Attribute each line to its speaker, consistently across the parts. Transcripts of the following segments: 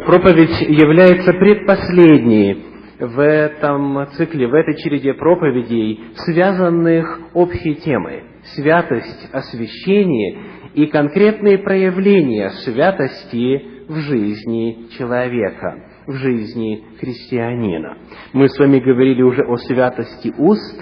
Speaker 1: проповедь является предпоследней в этом цикле, в этой череде проповедей, связанных общей темой – святость, освящение и конкретные проявления святости в жизни человека, в жизни христианина. Мы с вами говорили уже о святости уст,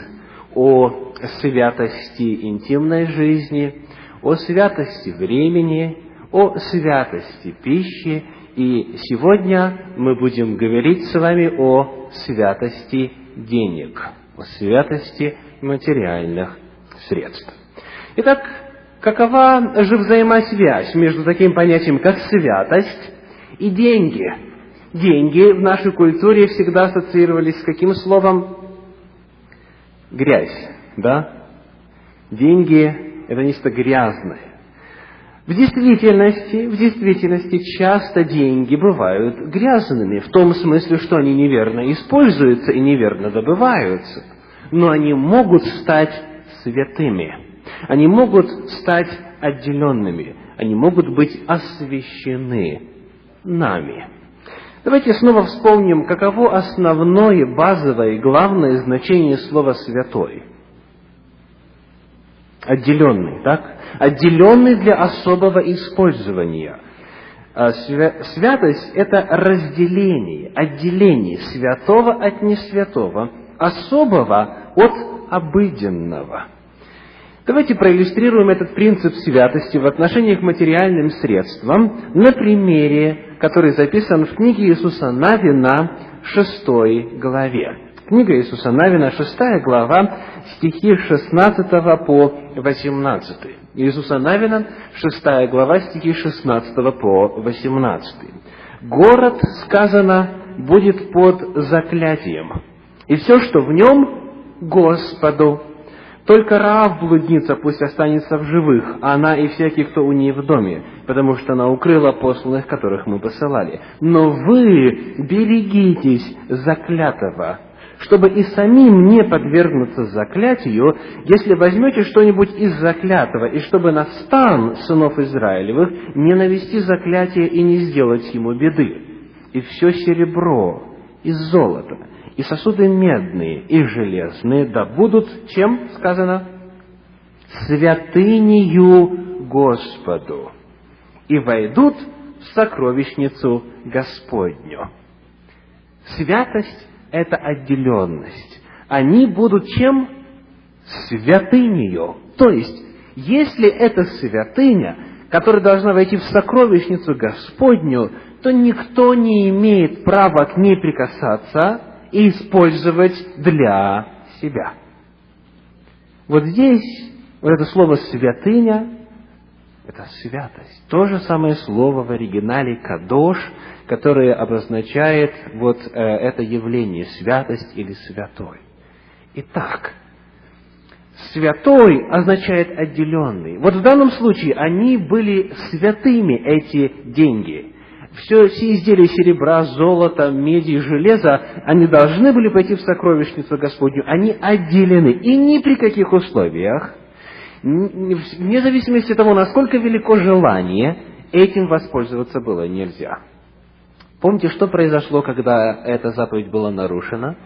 Speaker 1: о святости интимной жизни, о святости времени, о святости пищи, и сегодня мы будем говорить с вами о святости денег, о святости материальных средств. Итак, какова же взаимосвязь между таким понятием, как святость и деньги? Деньги в нашей культуре всегда ассоциировались с каким словом? Грязь, да? Деньги – это нечто грязное. В действительности, в действительности часто деньги бывают грязными, в том смысле, что они неверно используются и неверно добываются. Но они могут стать святыми. Они могут стать отделенными. Они могут быть освящены нами. Давайте снова вспомним, каково основное, базовое и главное значение слова «святой». Отделенный, так? отделенный для особого использования. А святость – это разделение, отделение святого от несвятого, особого от обыденного. Давайте проиллюстрируем этот принцип святости в отношении к материальным средствам на примере, который записан в книге Иисуса Навина, 6 главе. Книга Иисуса Навина, 6 глава, стихи 16 по 18. Иисуса Навина, 6 глава, стихи 16 по 18. «Город, сказано, будет под заклятием, и все, что в нем, Господу. Только Раав, блудница, пусть останется в живых, а она и всякий, кто у нее в доме, потому что она укрыла посланных, которых мы посылали. Но вы берегитесь заклятого, чтобы и самим не подвергнуться заклятию, если возьмете что-нибудь из заклятого, и чтобы на стан сынов Израилевых не навести заклятие и не сделать ему беды. И все серебро, и золото, и сосуды медные, и железные, да будут, чем сказано? Святынею Господу, и войдут в сокровищницу Господню. Святость это отделенность. Они будут чем? Святынею. То есть, если это святыня, которая должна войти в сокровищницу Господню, то никто не имеет права к ней прикасаться и использовать для себя. Вот здесь вот это слово «святыня» – это святость. То же самое слово в оригинале «кадош», которое обозначает вот э, это явление, святость или святой. Итак, святой означает отделенный. Вот в данном случае они были святыми, эти деньги. Все, все изделия серебра, золота, меди и железа, они должны были пойти в сокровищницу Господню. Они отделены. И ни при каких условиях, вне зависимости от того, насколько велико желание, этим воспользоваться было нельзя. Помните, что произошло, когда эта заповедь была нарушена?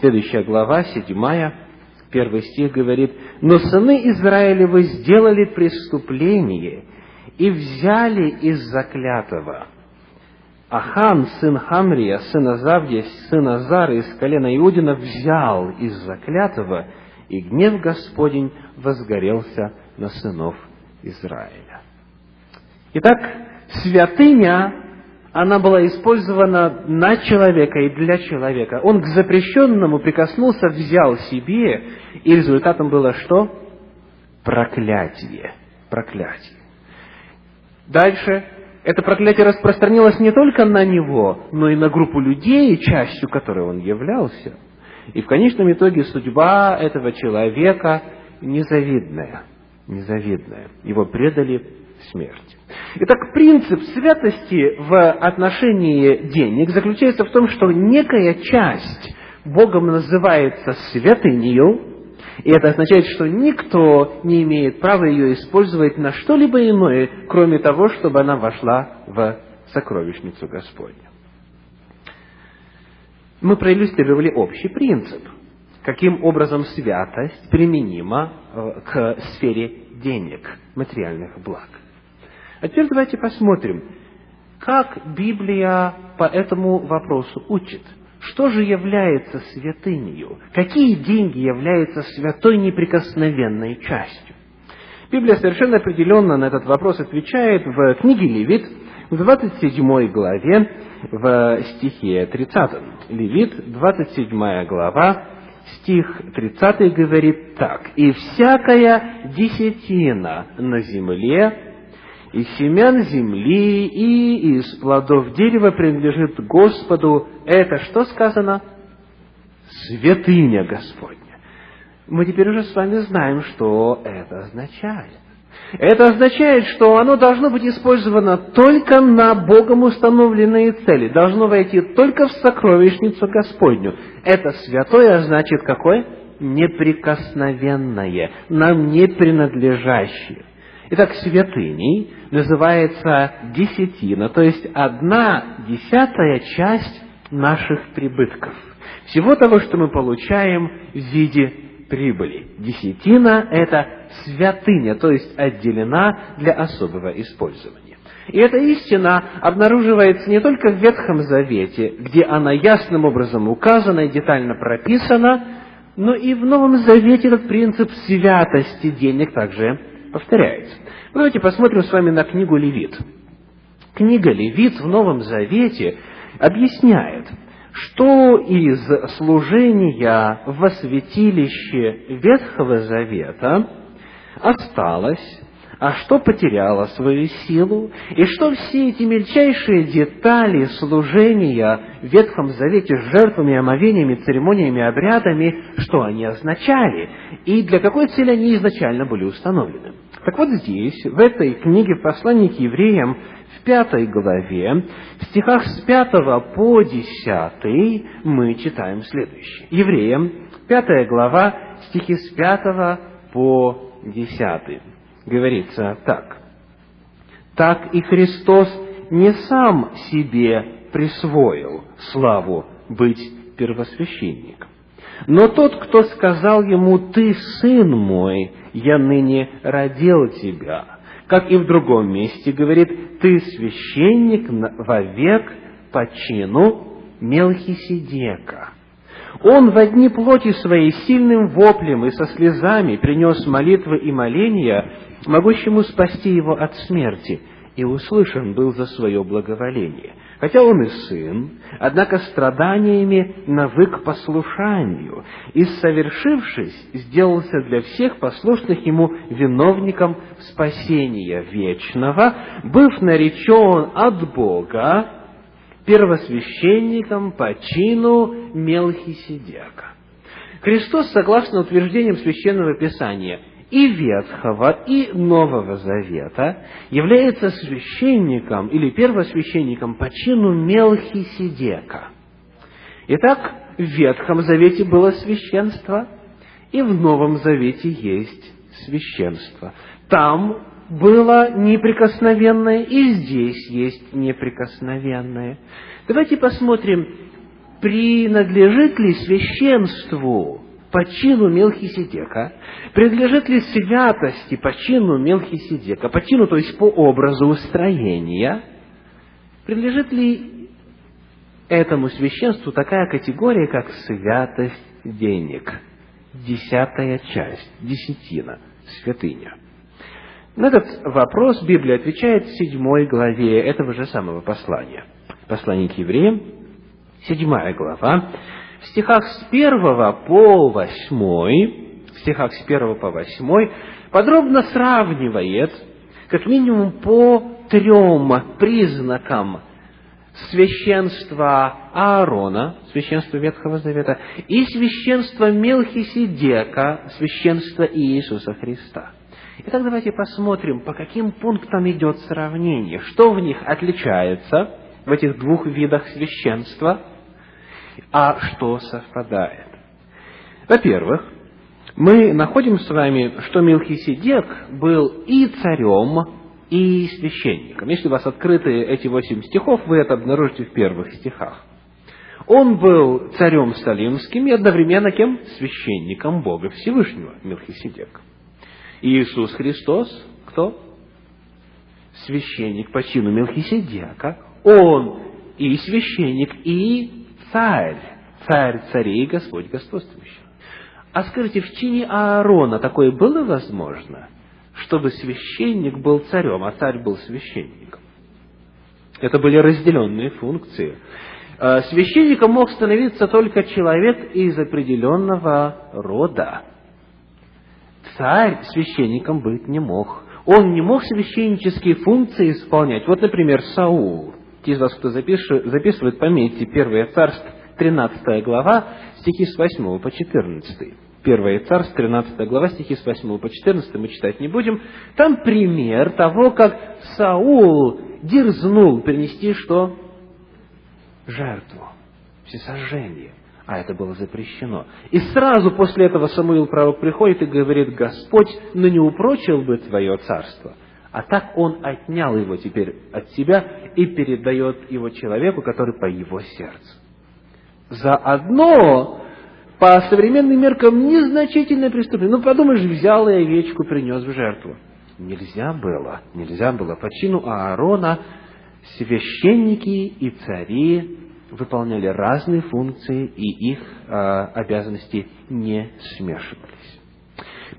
Speaker 1: Следующая глава, седьмая, первый стих говорит, «Но сыны Израилевы сделали преступление и взяли из заклятого. Ахан, сын Хамрия, сын Азавдия, сын Азара из колена Иудина взял из заклятого, и гнев Господень возгорелся на сынов Израиля». Итак, святыня, она была использована на человека и для человека. Он к запрещенному прикоснулся, взял себе, и результатом было что? Проклятие. Проклятие. Дальше это проклятие распространилось не только на него, но и на группу людей, частью которой он являлся. И в конечном итоге судьба этого человека незавидная. Незавидная. Его предали смерти. Итак, принцип святости в отношении денег заключается в том, что некая часть Богом называется святынею, и это означает, что никто не имеет права ее использовать на что-либо иное, кроме того, чтобы она вошла в сокровищницу Господню. Мы проиллюстрировали общий принцип, каким образом святость применима э, к сфере денег, материальных благ. А теперь давайте посмотрим, как Библия по этому вопросу учит. Что же является святынью? Какие деньги являются святой неприкосновенной частью? Библия совершенно определенно на этот вопрос отвечает в книге Левит, в 27 главе, в стихе 30. Левит, 27 глава, стих 30 говорит так. «И всякая десятина на земле из семян земли и из плодов дерева принадлежит Господу. Это что сказано? Святыня Господня. Мы теперь уже с вами знаем, что это означает. Это означает, что оно должно быть использовано только на Богом установленные цели, должно войти только в сокровищницу Господню. Это святое значит какое? Неприкосновенное, нам не принадлежащее. Итак, святыней называется десятина, то есть одна десятая часть наших прибытков. Всего того, что мы получаем в виде прибыли. Десятина – это святыня, то есть отделена для особого использования. И эта истина обнаруживается не только в Ветхом Завете, где она ясным образом указана и детально прописана, но и в Новом Завете этот принцип святости денег также повторяется. Давайте посмотрим с вами на книгу Левит. Книга Левит в Новом Завете объясняет, что из служения во святилище Ветхого Завета осталось, а что потеряло свою силу, и что все эти мельчайшие детали служения в Ветхом Завете с жертвами, омовениями, церемониями, обрядами, что они означали, и для какой цели они изначально были установлены. Так вот здесь, в этой книге послания к евреям, в пятой главе, в стихах с пятого по десятый, мы читаем следующее. Евреям, пятая глава, стихи с пятого по десятый. Говорится так. «Так и Христос не сам себе присвоил славу быть первосвященником, но тот, кто сказал ему, «Ты сын мой, я ныне родил тебя». Как и в другом месте говорит, «Ты священник вовек по чину Мелхиседека». Он в одни плоти своей сильным воплем и со слезами принес молитвы и моления, могущему спасти его от смерти, и услышан был за свое благоволение. Хотя он и сын, однако страданиями навык послушанию, и, совершившись, сделался для всех послушных ему виновником спасения вечного, быв наречен от Бога первосвященником по чину Мелхиседека. Христос, согласно утверждениям Священного Писания, и Ветхого, и Нового Завета является священником или первосвященником по чину Мелхиседека. Итак, в Ветхом Завете было священство, и в Новом Завете есть священство. Там было неприкосновенное, и здесь есть неприкосновенное. Давайте посмотрим, принадлежит ли священству по чину Мелхиседека, принадлежит ли святости по чину Мелхиседека, по чину, то есть по образу устроения, принадлежит ли этому священству такая категория, как святость денег, десятая часть, десятина, святыня. На этот вопрос Библия отвечает в седьмой главе этого же самого послания. Послание к евреям, седьмая глава, в стихах с первого по восьмой, в стихах с первого по восьмой, подробно сравнивает, как минимум по трем признакам священства Аарона, священства Ветхого Завета, и священства Мелхиседека, священства Иисуса Христа. Итак, давайте посмотрим, по каким пунктам идет сравнение, что в них отличается в этих двух видах священства – а что совпадает. Во-первых, мы находим с вами, что Мелхиседек был и царем, и священником. Если у вас открыты эти восемь стихов, вы это обнаружите в первых стихах. Он был царем Салимским и одновременно кем? Священником Бога Всевышнего, Мелхиседек. Иисус Христос, кто? Священник по чину Мелхиседека. Он и священник, и царь. Царь царей Господь господствующий. А скажите, в чине Аарона такое было возможно, чтобы священник был царем, а царь был священником? Это были разделенные функции. А, священником мог становиться только человек из определенного рода. Царь священником быть не мог. Он не мог священнические функции исполнять. Вот, например, Саул. Те из вас, кто записывает, пометьте, Первое царство, 13 глава, стихи с 8 по 14. Первое царство, 13 глава, стихи с 8 по 14 мы читать не будем. Там пример того, как Саул дерзнул принести что? жертву, всесожжение. А это было запрещено. И сразу после этого Самуил пророк приходит и говорит, Господь, ну не упрочил бы твое царство. А так он отнял его теперь от себя и передает его человеку, который по его сердцу. За одно по современным меркам незначительное преступление. Ну, подумаешь, взял и овечку принес в жертву. Нельзя было, нельзя было. По чину Аарона священники и цари выполняли разные функции, и их э, обязанности не смешивались.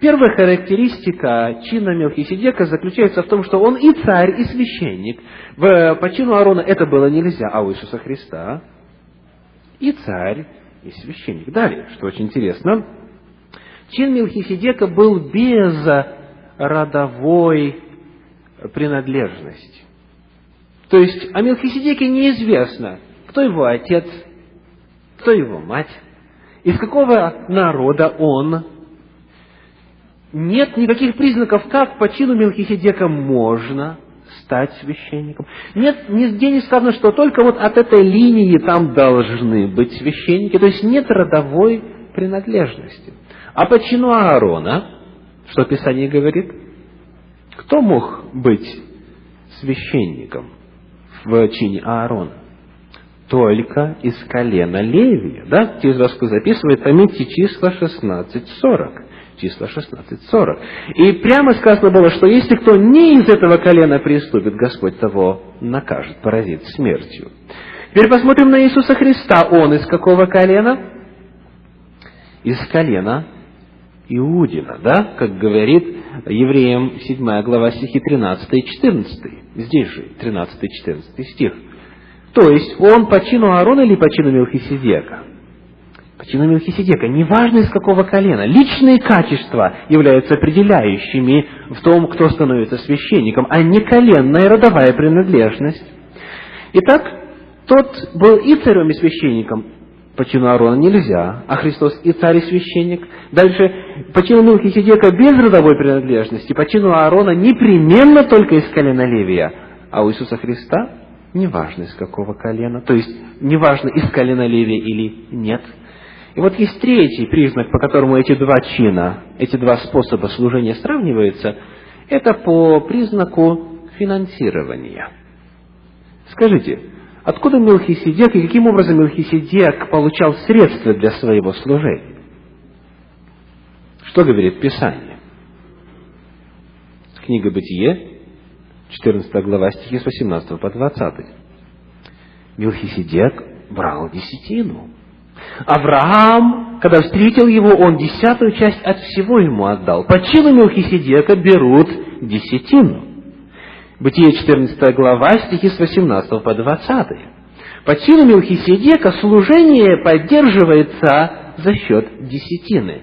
Speaker 1: Первая характеристика чина Мелхиседека заключается в том, что он и царь, и священник. В, по чину Аарона это было нельзя, а у Иисуса Христа и царь, и священник. Далее, что очень интересно, чин Мелхиседека был без родовой принадлежности. То есть о Мелхиседеке неизвестно, кто его отец, кто его мать, из какого народа он. Нет никаких признаков, как по чину Мелхиседека можно стать священником. Нет, нигде не сказано, что только вот от этой линии там должны быть священники. То есть нет родовой принадлежности. А по чину Аарона, что Писание говорит, кто мог быть священником? в чине Аарона. Только из колена Левия. Да? Те из вас, кто записывает, поймите числа 16.40. Числа 16.40. И прямо сказано было, что если кто не из этого колена приступит, Господь того накажет, поразит смертью. Теперь посмотрим на Иисуса Христа. Он из какого колена? Из колена Иудина, да, как говорит Евреям 7 глава стихи 13 и 14. Здесь же 13 и 14 стих. То есть он по чину Аарона или по чину Мелхиседека? По чину Мелхиседека. Неважно из какого колена. Личные качества являются определяющими в том, кто становится священником, а не коленная родовая принадлежность. Итак, тот был и царем, и священником, по чину Аарона нельзя, а Христос и царь, и священник. Дальше, по чину Мелхиседека без родовой принадлежности, по чину Аарона непременно только из колена Левия, а у Иисуса Христа неважно из какого колена, то есть неважно из колена Левия или нет. И вот есть третий признак, по которому эти два чина, эти два способа служения сравниваются, это по признаку финансирования. Скажите, Откуда Мелхиседек и каким образом Мелхиседек получал средства для своего служения? Что говорит Писание? Книга Бытие, 14 глава, стихи с 18 по 20. Мелхиседек брал десятину. Авраам, когда встретил его, он десятую часть от всего ему отдал. По чину Мелхиседека берут десятину. Бытие 14 глава, стихи с 18 по 20. По чину Мелхиседека служение поддерживается за счет десятины,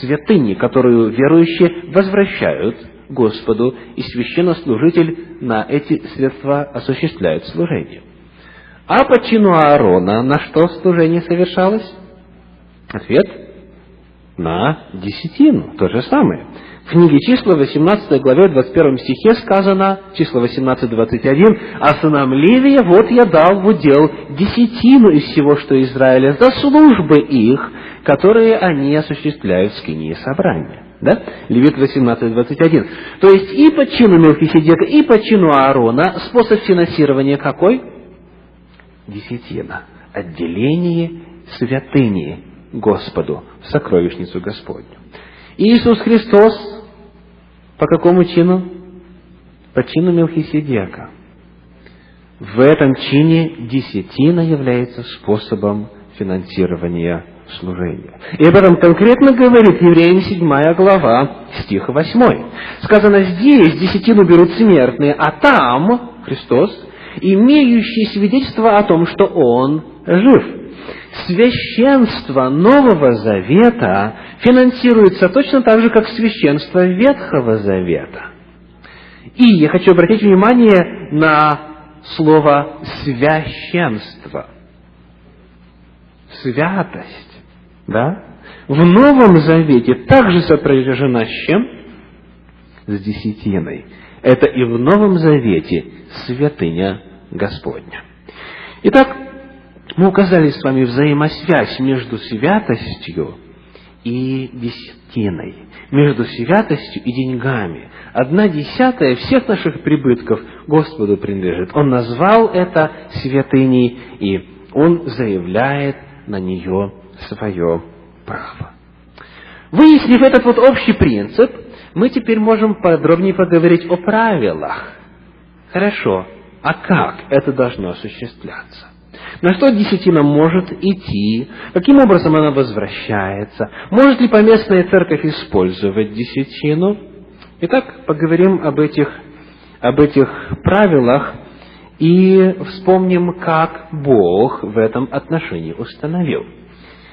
Speaker 1: святыни, которую верующие возвращают Господу, и священнослужитель на эти средства осуществляет служение. А по чину Аарона на что служение совершалось? Ответ – на десятину, то же самое. В книге числа, 18 главе, 21 стихе сказано, числа 18-21, «А сынам Левия вот я дал в удел десятину из всего, что Израиля, за службы их, которые они осуществляют в скинии собрания». Да? Левит 18.21. То есть и по чину Мелхиседека, и по чину Аарона способ финансирования какой? Десятина. Отделение святыни Господу в сокровищницу Господню. Иисус Христос по какому чину? По чину Мелхиседека. В этом чине десятина является способом финансирования служения. И об этом конкретно говорит Евреям 7 глава, стих 8. Сказано, здесь десятину берут смертные, а там Христос, имеющий свидетельство о том, что Он жив. Священство Нового Завета финансируется точно так же, как священство Ветхого Завета. И я хочу обратить внимание на слово «священство». Святость да, в Новом Завете также сопряжена с чем? С десятиной. Это и в Новом Завете святыня Господня. Итак, мы указали с вами взаимосвязь между святостью и десятиной, между святостью и деньгами. Одна десятая всех наших прибытков Господу принадлежит. Он назвал это святыней, и Он заявляет на нее свое право. Выяснив этот вот общий принцип, мы теперь можем подробнее поговорить о правилах. Хорошо, а как это должно осуществляться? На что десятина может идти? Каким образом она возвращается? Может ли поместная церковь использовать десятину? Итак, поговорим об этих, об этих правилах и вспомним, как Бог в этом отношении установил.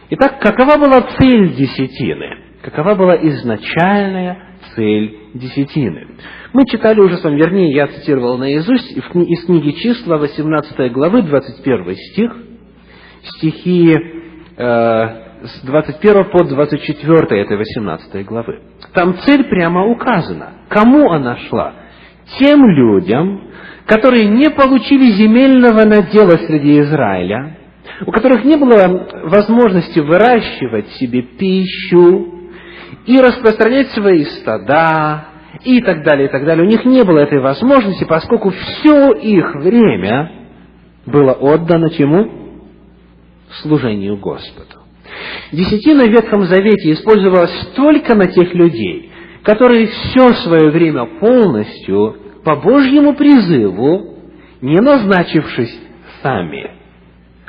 Speaker 1: Итак, какова была цель десятины? Какова была изначальная цель десятины? Мы читали уже с вами, вернее, я цитировал наизусть из книги числа 18 главы, 21 стих, стихи э, с 21 по 24 этой 18 главы. Там цель прямо указана. Кому она шла? Тем людям, которые не получили земельного надела среди Израиля, у которых не было возможности выращивать себе пищу и распространять свои стада и так далее, и так далее. У них не было этой возможности, поскольку все их время было отдано чему? Служению Господу. Десятина в Ветхом Завете использовалась только на тех людей, которые все свое время полностью по Божьему призыву, не назначившись сами,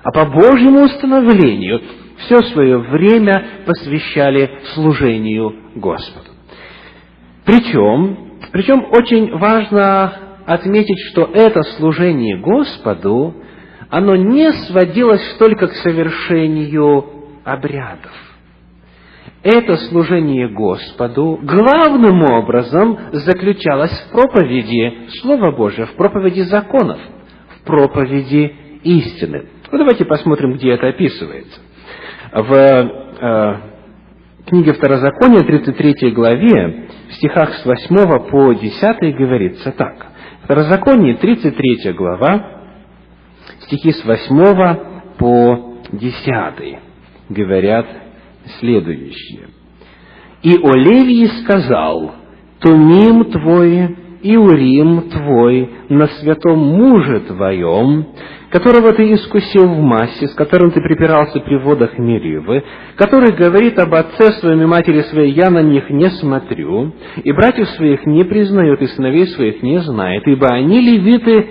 Speaker 1: а по Божьему установлению все свое время посвящали служению Господу. Причем, причем очень важно отметить, что это служение Господу, оно не сводилось только к совершению обрядов. Это служение Господу главным образом заключалось в проповеди Слова Божия, в проповеди законов, в проповеди истины. Ну, давайте посмотрим, где это описывается. В э, книге Второзакония, 33 главе, в стихах с 8 по 10 говорится так. Второзаконие, 33 глава, стихи с 8 по 10 говорят следующее. «И о Левии сказал, Тумим твой и Урим твой на святом муже твоем, которого ты искусил в массе, с которым ты припирался при водах Меривы, который говорит об отце своем и матери своей, я на них не смотрю, и братьев своих не признает, и сыновей своих не знает, ибо они, левиты,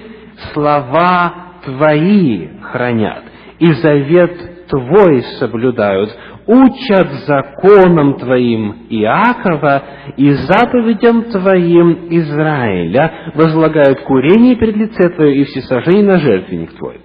Speaker 1: слова твои хранят, и завет твой соблюдают, учат законам Твоим Иакова и заповедям Твоим Израиля, возлагают курение перед лице Твое и всесожжение на жертвенник Твой.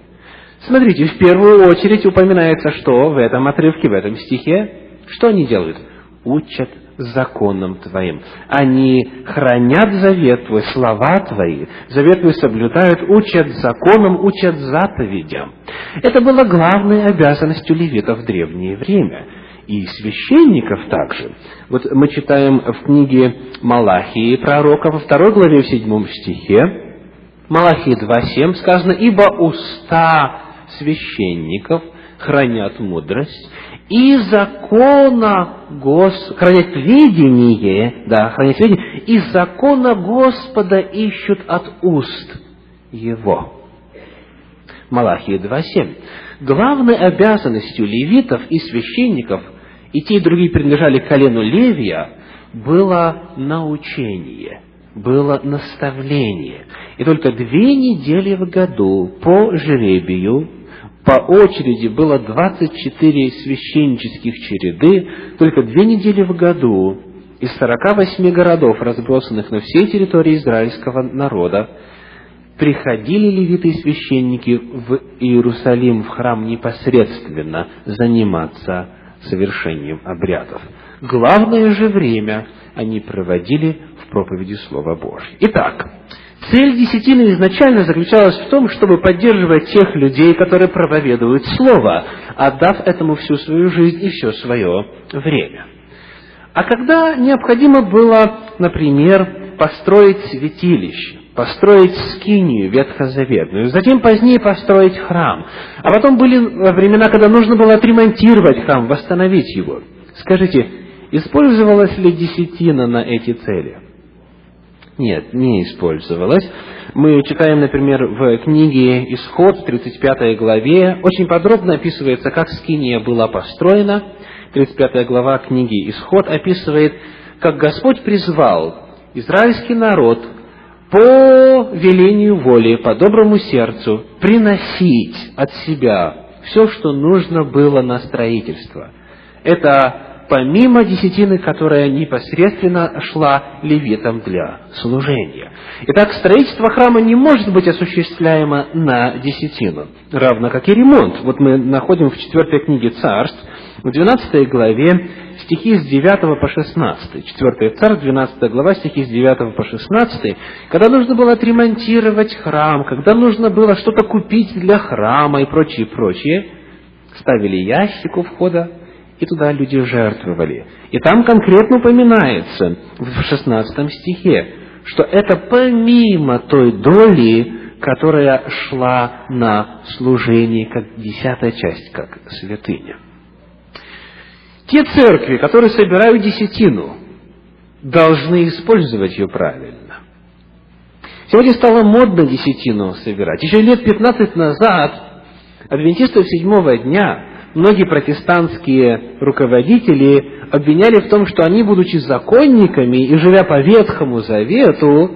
Speaker 1: Смотрите, в первую очередь упоминается, что в этом отрывке, в этом стихе, что они делают? Учат законам Твоим. Они хранят завет Твой, слова Твои, завет Твой соблюдают, учат законам, учат заповедям. Это было главной обязанностью левитов в древнее время. И священников также. Вот мы читаем в книге Малахии пророка во второй главе в седьмом стихе, Малахии 2.7 сказано, «Ибо уста священников хранят мудрость, и закона Гос... хранять ведение, да, хранять ведение, и закона Господа ищут от уст Его. Малахия 2.7. Главной обязанностью левитов и священников, и те и другие принадлежали к колену Левия, было научение, было наставление. И только две недели в году по жребию по очереди было 24 священнических череды, только две недели в году из 48 городов, разбросанных на всей территории израильского народа, приходили левиты и священники в Иерусалим, в храм непосредственно заниматься совершением обрядов. Главное же время они проводили в проповеди Слова Божьего. Итак, цель десятины изначально заключалась в том, чтобы поддерживать тех людей, которые проповедуют Слово, отдав этому всю свою жизнь и все свое время. А когда необходимо было, например, построить святилище, построить скинию ветхозаветную, затем позднее построить храм. А потом были времена, когда нужно было отремонтировать храм, восстановить его. Скажите, использовалась ли десятина на эти цели? Нет, не использовалась. Мы читаем, например, в книге «Исход» в 35 главе, очень подробно описывается, как скиния была построена. 35 глава книги «Исход» описывает, как Господь призвал израильский народ по велению воли, по доброму сердцу, приносить от себя все, что нужно было на строительство. Это помимо десятины, которая непосредственно шла левитам для служения. Итак, строительство храма не может быть осуществляемо на десятину, равно как и ремонт. Вот мы находим в четвертой книге царств, в 12 главе, стихи с 9 по 16. 4 царь, 12 глава, стихи с 9 по 16. Когда нужно было отремонтировать храм, когда нужно было что-то купить для храма и прочее, прочее, ставили ящик у входа, и туда люди жертвовали. И там конкретно упоминается в 16 стихе, что это помимо той доли, которая шла на служение, как десятая часть, как святыня. Те церкви, которые собирают десятину, должны использовать ее правильно. Сегодня стало модно десятину собирать. Еще лет 15 назад адвентистов седьмого дня многие протестантские руководители обвиняли в том, что они, будучи законниками и живя по Ветхому Завету,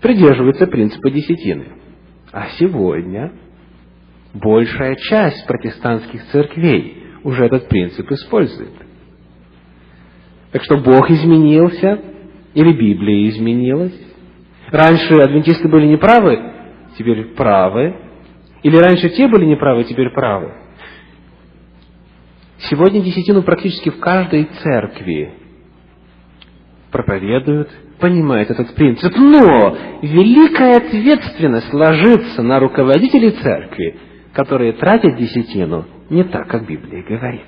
Speaker 1: придерживаются принципа десятины. А сегодня большая часть протестантских церквей уже этот принцип использует. Так что Бог изменился, или Библия изменилась. Раньше адвентисты были неправы, теперь правы. Или раньше те были неправы, теперь правы. Сегодня десятину практически в каждой церкви проповедуют, понимают этот принцип. Но великая ответственность ложится на руководителей церкви, которые тратят десятину не так, как Библия говорит.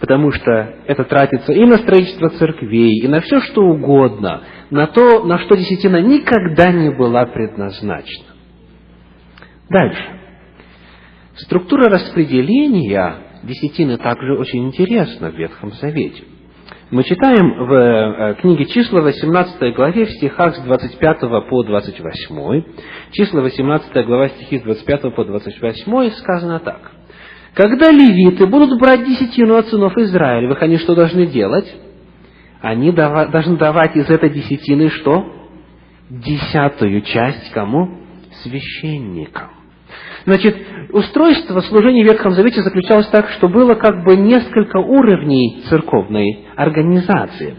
Speaker 1: Потому что это тратится и на строительство церквей, и на все что угодно, на то, на что десятина никогда не была предназначена. Дальше. Структура распределения десятины также очень интересна в Ветхом Завете. Мы читаем в э, книге числа 18 главе в стихах с 25 по 28. Числа 18 глава стихи с 25 по 28 сказано так. Когда левиты будут брать десятину от сынов Израилевых, они что должны делать? Они должны давать из этой десятины что? Десятую часть кому? Священникам. Значит, устройство служения в Ветхом Завете заключалось так, что было как бы несколько уровней церковной организации.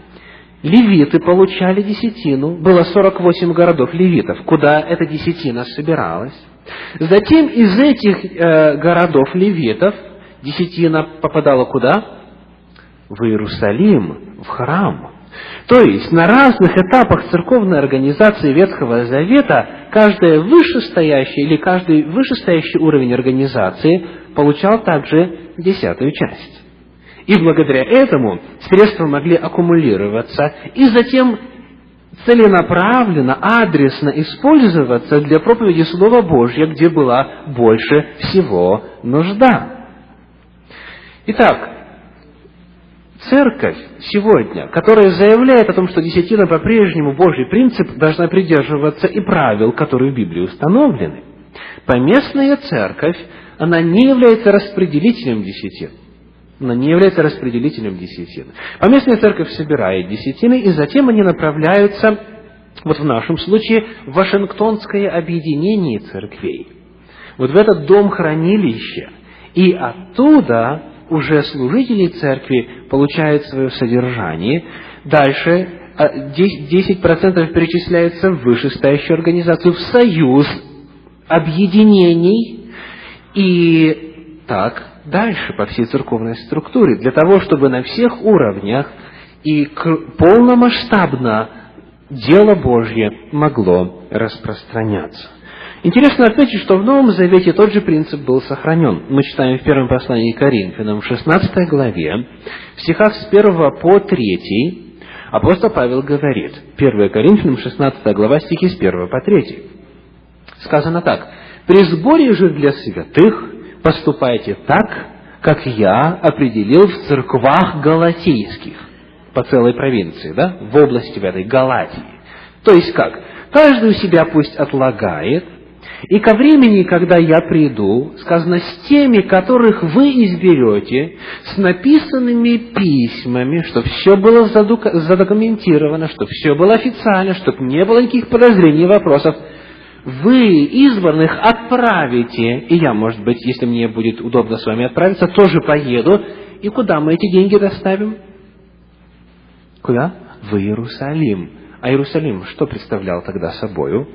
Speaker 1: Левиты получали десятину, было 48 городов левитов, куда эта десятина собиралась. Затем из этих э, городов левитов десятина попадала куда? В Иерусалим, в храм. То есть на разных этапах церковной организации Ветхого Завета каждая вышестоящая или каждый вышестоящий уровень организации получал также десятую часть. И благодаря этому средства могли аккумулироваться и затем целенаправленно, адресно использоваться для проповеди Слова Божьего, где была больше всего нужда. Итак, церковь сегодня, которая заявляет о том, что десятина по-прежнему Божий принцип, должна придерживаться и правил, которые в Библии установлены. Поместная церковь, она не является распределителем десятин. Она не является распределителем десятин. Поместная церковь собирает десятины, и затем они направляются, вот в нашем случае, в Вашингтонское объединение церквей. Вот в этот дом хранилища. И оттуда уже служители церкви получают свое содержание. Дальше 10% а, перечисляется в вышестоящую организацию, в союз объединений. И так дальше по всей церковной структуре, для того, чтобы на всех уровнях и полномасштабно дело Божье могло распространяться. Интересно отметить, что в Новом Завете тот же принцип был сохранен. Мы читаем в первом послании Коринфянам, в 16 главе, в стихах с 1 по 3, апостол Павел говорит, 1 Коринфянам, 16 глава, стихи с 1 по 3. Сказано так, «При сборе же для святых поступайте так, как я определил в церквах галатийских, по целой провинции, да, в области в этой Галатии. То есть как? Каждый у себя пусть отлагает, и ко времени, когда я приду, сказано, с теми, которых вы изберете, с написанными письмами, чтобы все было задокументировано, чтобы все было официально, чтобы не было никаких подозрений и вопросов, вы избранных отправите, и я, может быть, если мне будет удобно с вами отправиться, тоже поеду. И куда мы эти деньги доставим? Куда? В Иерусалим. А Иерусалим что представлял тогда собою?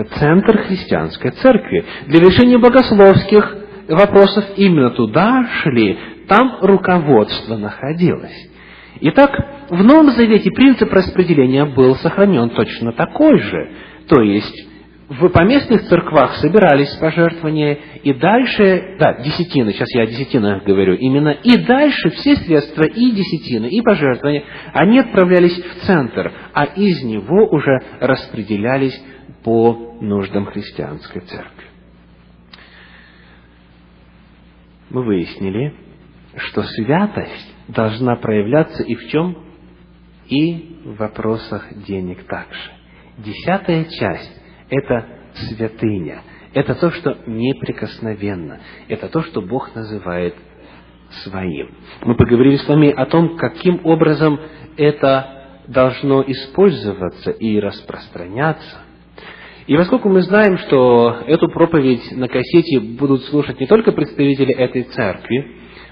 Speaker 1: Это центр христианской церкви. Для решения богословских вопросов именно туда шли, там руководство находилось. Итак, в Новом Завете принцип распределения был сохранен точно такой же. То есть, в поместных церквах собирались пожертвования, и дальше, да, десятины, сейчас я о десятинах говорю, именно, и дальше все средства, и десятины, и пожертвования, они отправлялись в центр, а из него уже распределялись по нуждам христианской церкви. Мы выяснили, что святость должна проявляться и в чем? И в вопросах денег также. Десятая часть это святыня. Это то, что неприкосновенно. Это то, что Бог называет своим. Мы поговорили с вами о том, каким образом это должно использоваться и распространяться. И поскольку мы знаем, что эту проповедь на кассете будут слушать не только представители этой церкви,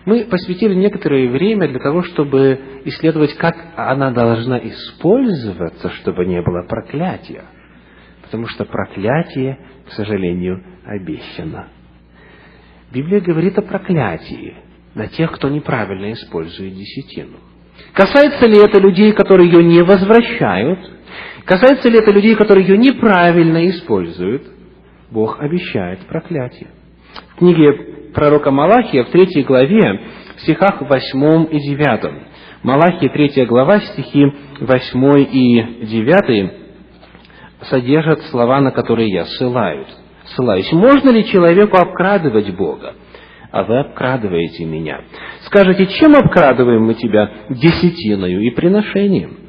Speaker 1: мы посвятили некоторое время для того, чтобы исследовать, как она должна использоваться, чтобы не было проклятия потому что проклятие, к сожалению, обещано. Библия говорит о проклятии на тех, кто неправильно использует десятину. Касается ли это людей, которые ее не возвращают? Касается ли это людей, которые ее неправильно используют? Бог обещает проклятие. В книге пророка Малахия в третьей главе, в стихах восьмом и девятом. Малахия, третья глава, стихи восьмой и девятый содержат слова, на которые я ссылаюсь. ссылаюсь. Можно ли человеку обкрадывать Бога? А вы обкрадываете меня. Скажете, чем обкрадываем мы тебя? Десятиною и приношением.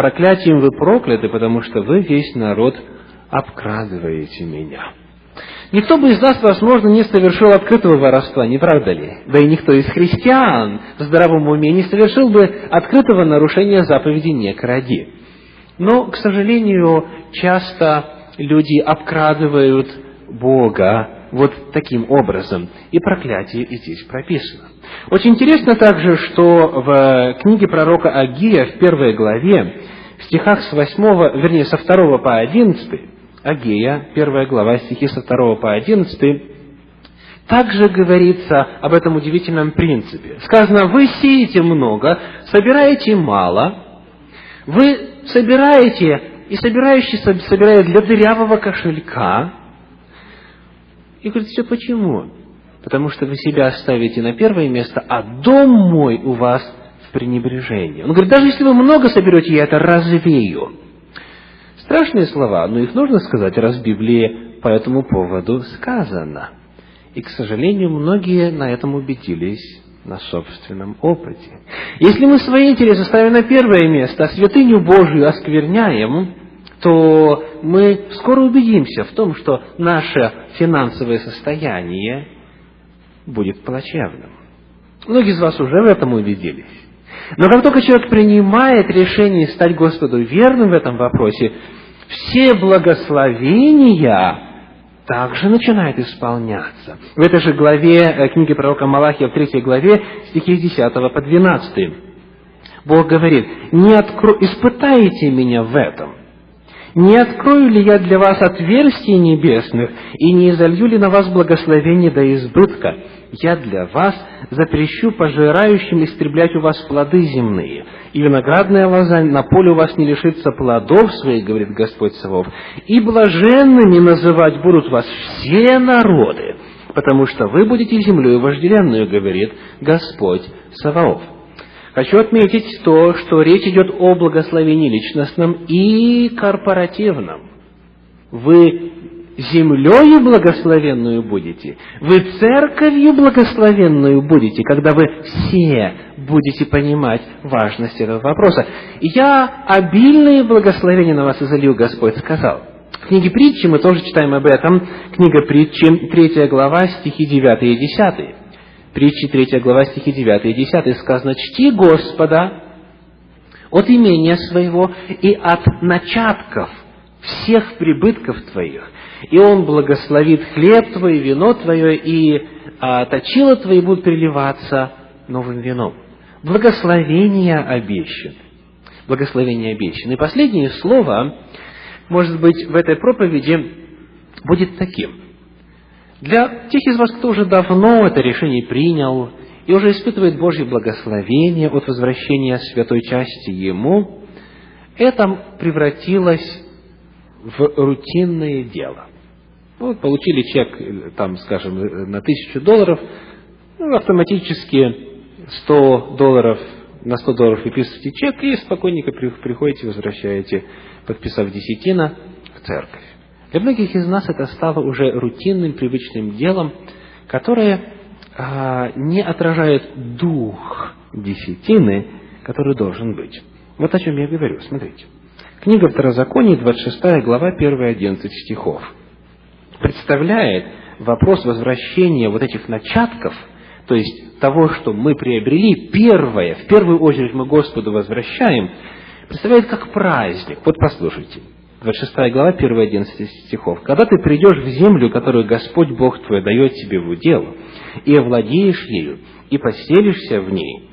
Speaker 1: Проклятием вы прокляты, потому что вы весь народ обкрадываете меня. Никто бы из нас, возможно, не совершил открытого воровства, не правда ли? Да и никто из христиан в здравом уме не совершил бы открытого нарушения заповеди «не кради». Но, к сожалению, часто люди обкрадывают Бога вот таким образом. И проклятие и здесь прописано. Очень интересно также, что в книге пророка Агия в первой главе, в стихах с 8, вернее, со 2 по 11, Агея, первая глава, стихи со 2 по 11, также говорится об этом удивительном принципе. Сказано, вы сеете много, собираете мало, вы собираете, и собирающий собирает для дырявого кошелька. И говорит, все почему? Потому что вы себя оставите на первое место, а дом мой у вас в пренебрежении. Он говорит, даже если вы много соберете, я это развею. Страшные слова, но их нужно сказать, раз в Библии по этому поводу сказано. И, к сожалению, многие на этом убедились на собственном опыте. Если мы свои интересы ставим на первое место, а святыню Божию оскверняем, то мы скоро убедимся в том, что наше финансовое состояние будет плачевным. Многие из вас уже в этом убедились. Но как только человек принимает решение стать Господу верным в этом вопросе, все благословения также начинают исполняться. В этой же главе э, книги пророка Малахия, в третьей главе, стихи с 10 по 12. Бог говорит, не откро... испытайте меня в этом, не открою ли я для вас отверстий небесных, и не изолью ли на вас благословение до избытка? Я для вас запрещу пожирающим истреблять у вас плоды земные, и виноградная лоза на поле у вас не лишится плодов своих, говорит Господь Савов, и блаженными называть будут вас все народы, потому что вы будете землей вожделенную, говорит Господь Саваоф. Хочу отметить то, что речь идет о благословении личностном и корпоративном. Вы землею благословенную будете, вы церковью благословенную будете, когда вы все будете понимать важность этого вопроса. «Я обильные благословения на вас изолью», Господь сказал. В книге притчи мы тоже читаем об этом. Книга притчи, третья глава, стихи 9 и 10. Притчи 3 глава, стихи 9 и 10 сказано, «Чти Господа от имения своего и от начатков всех прибытков твоих, и Он благословит хлеб твой, вино твое, и а, точила твои будут приливаться новым вином». Благословение обещан. Благословение обещан. И последнее слово, может быть, в этой проповеди будет таким – для тех из вас, кто уже давно это решение принял и уже испытывает Божье благословение от возвращения святой части Ему, это превратилось в рутинное дело. Ну, получили чек, там, скажем, на тысячу долларов, ну, автоматически 100 долларов, на 100 долларов выписываете чек и спокойненько приходите, возвращаете, подписав десятина, в церковь. Для многих из нас это стало уже рутинным, привычным делом, которое а, не отражает дух десятины, который должен быть. Вот о чем я говорю. Смотрите. Книга Второзакония, 26 глава, 1-11 стихов. Представляет вопрос возвращения вот этих начатков, то есть того, что мы приобрели, первое, в первую очередь мы Господу возвращаем, представляет как праздник. Вот послушайте. 26 глава, 1-11 стихов. «Когда ты придешь в землю, которую Господь Бог твой дает тебе в удел, и овладеешь ею, и поселишься в ней,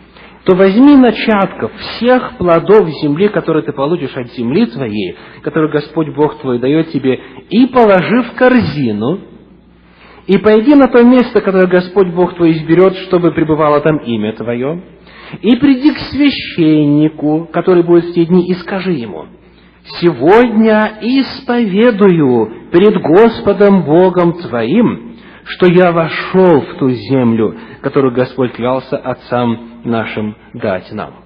Speaker 1: то возьми начатков всех плодов земли, которые ты получишь от земли твоей, которую Господь Бог твой дает тебе, и положи в корзину, и пойди на то место, которое Господь Бог твой изберет, чтобы пребывало там имя твое, и приди к священнику, который будет в те дни, и скажи ему – сегодня исповедую перед Господом Богом твоим, что я вошел в ту землю, которую Господь клялся отцам нашим дать нам.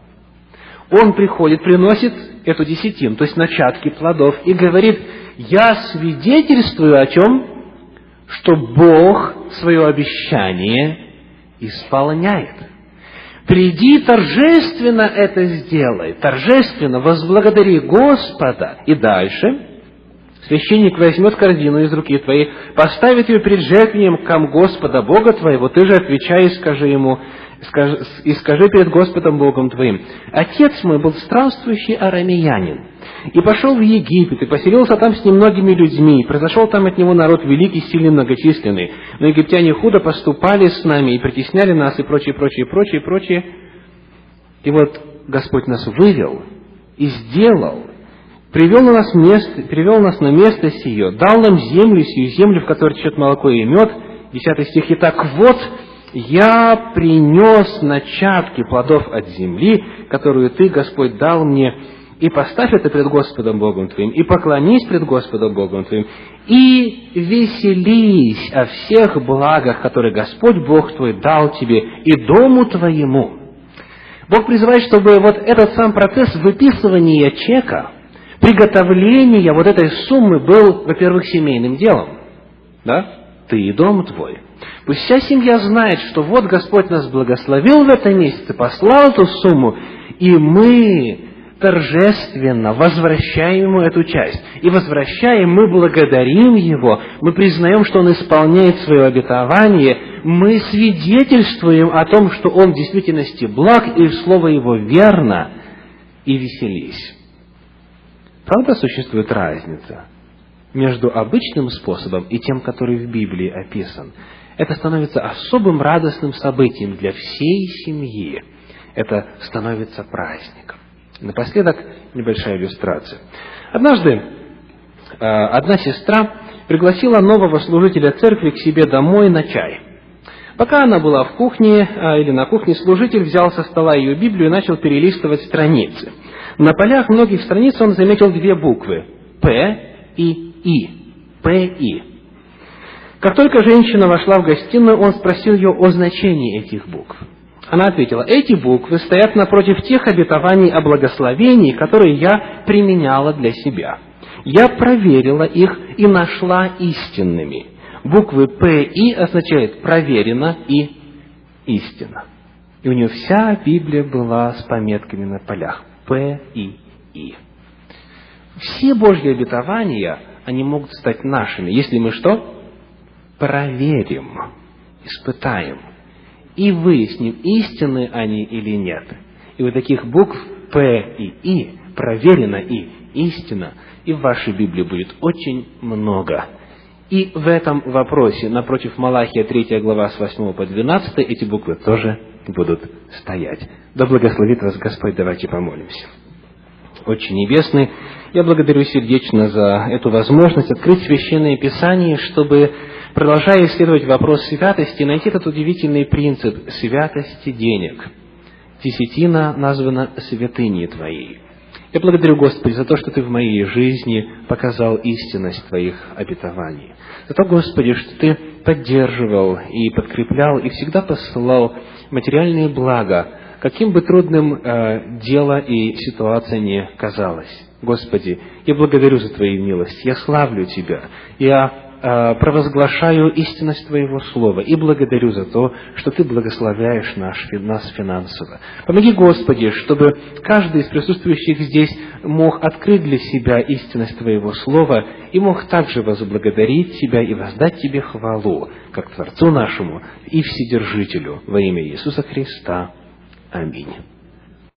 Speaker 1: Он приходит, приносит эту десятину, то есть начатки плодов, и говорит, я свидетельствую о чем? Что Бог свое обещание исполняет. Приди торжественно это сделай, торжественно возблагодари Господа. И дальше священник возьмет корзину из руки твоей, поставит ее перед жертвенником Господа Бога твоего, ты же отвечай и скажи ему, и скажи перед Господом Богом твоим, «Отец мой был странствующий арамеянин, и пошел в Египет, и поселился там с немногими людьми, и произошел там от него народ великий, сильный, многочисленный. Но египтяне худо поступали с нами, и притесняли нас, и прочее, прочее, прочее, прочее. И вот Господь нас вывел и сделал, привел нас, место, привел нас на место сие, дал нам землю сию, землю, в которой течет молоко и мед». Десятый стих. «Итак, вот я принес начатки плодов от земли, которую Ты, Господь, дал мне, и поставь это пред Господом Богом твоим, и поклонись пред Господом Богом твоим, и веселись о всех благах, которые Господь Бог твой дал тебе и дому твоему. Бог призывает, чтобы вот этот сам процесс выписывания чека, приготовления вот этой суммы был, во-первых, семейным делом. Да? Ты и дом твой. Пусть вся семья знает, что вот Господь нас благословил в этом месяце, послал эту сумму, и мы торжественно возвращаем ему эту часть. И возвращаем, мы благодарим его, мы признаем, что он исполняет свое обетование, мы свидетельствуем о том, что он в действительности благ, и слово его верно, и веселись. Правда, существует разница между обычным способом и тем, который в Библии описан. Это становится особым радостным событием для всей семьи. Это становится праздником. Напоследок небольшая иллюстрация. Однажды э, одна сестра пригласила нового служителя церкви к себе домой на чай. Пока она была в кухне э, или на кухне, служитель взял со стола ее Библию и начал перелистывать страницы. На полях многих страниц он заметил две буквы – П и И. П и. Как только женщина вошла в гостиную, он спросил ее о значении этих букв. Она ответила, эти буквы стоят напротив тех обетований о благословении, которые я применяла для себя. Я проверила их и нашла истинными. Буквы П и означают проверено и истина. И у нее вся Библия была с пометками на полях. П и И. Все Божьи обетования, они могут стать нашими, если мы что? Проверим, испытаем и выясним, истинны они или нет. И вот таких букв П и И, проверено и истина, и в вашей Библии будет очень много. И в этом вопросе, напротив Малахия 3 глава с 8 по 12, эти буквы тоже будут стоять. Да благословит вас Господь, давайте помолимся. Очень небесный, я благодарю сердечно за эту возможность открыть Священное Писание, чтобы продолжая исследовать вопрос святости, найти этот удивительный принцип святости денег. Десятина названа святыней Твоей. Я благодарю, Господи, за то, что Ты в моей жизни показал истинность Твоих обетований. За то, Господи, что Ты поддерживал и подкреплял и всегда посылал материальные блага, каким бы трудным э, дело и ситуация не казалась. Господи, я благодарю за Твою милость, я славлю Тебя, я провозглашаю истинность Твоего Слова и благодарю за то, что Ты благословляешь наш, нас финансово. Помоги, Господи, чтобы каждый из присутствующих здесь мог открыть для себя истинность Твоего Слова и мог также возблагодарить Тебя и воздать Тебе хвалу, как Творцу нашему и Вседержителю во имя Иисуса Христа. Аминь.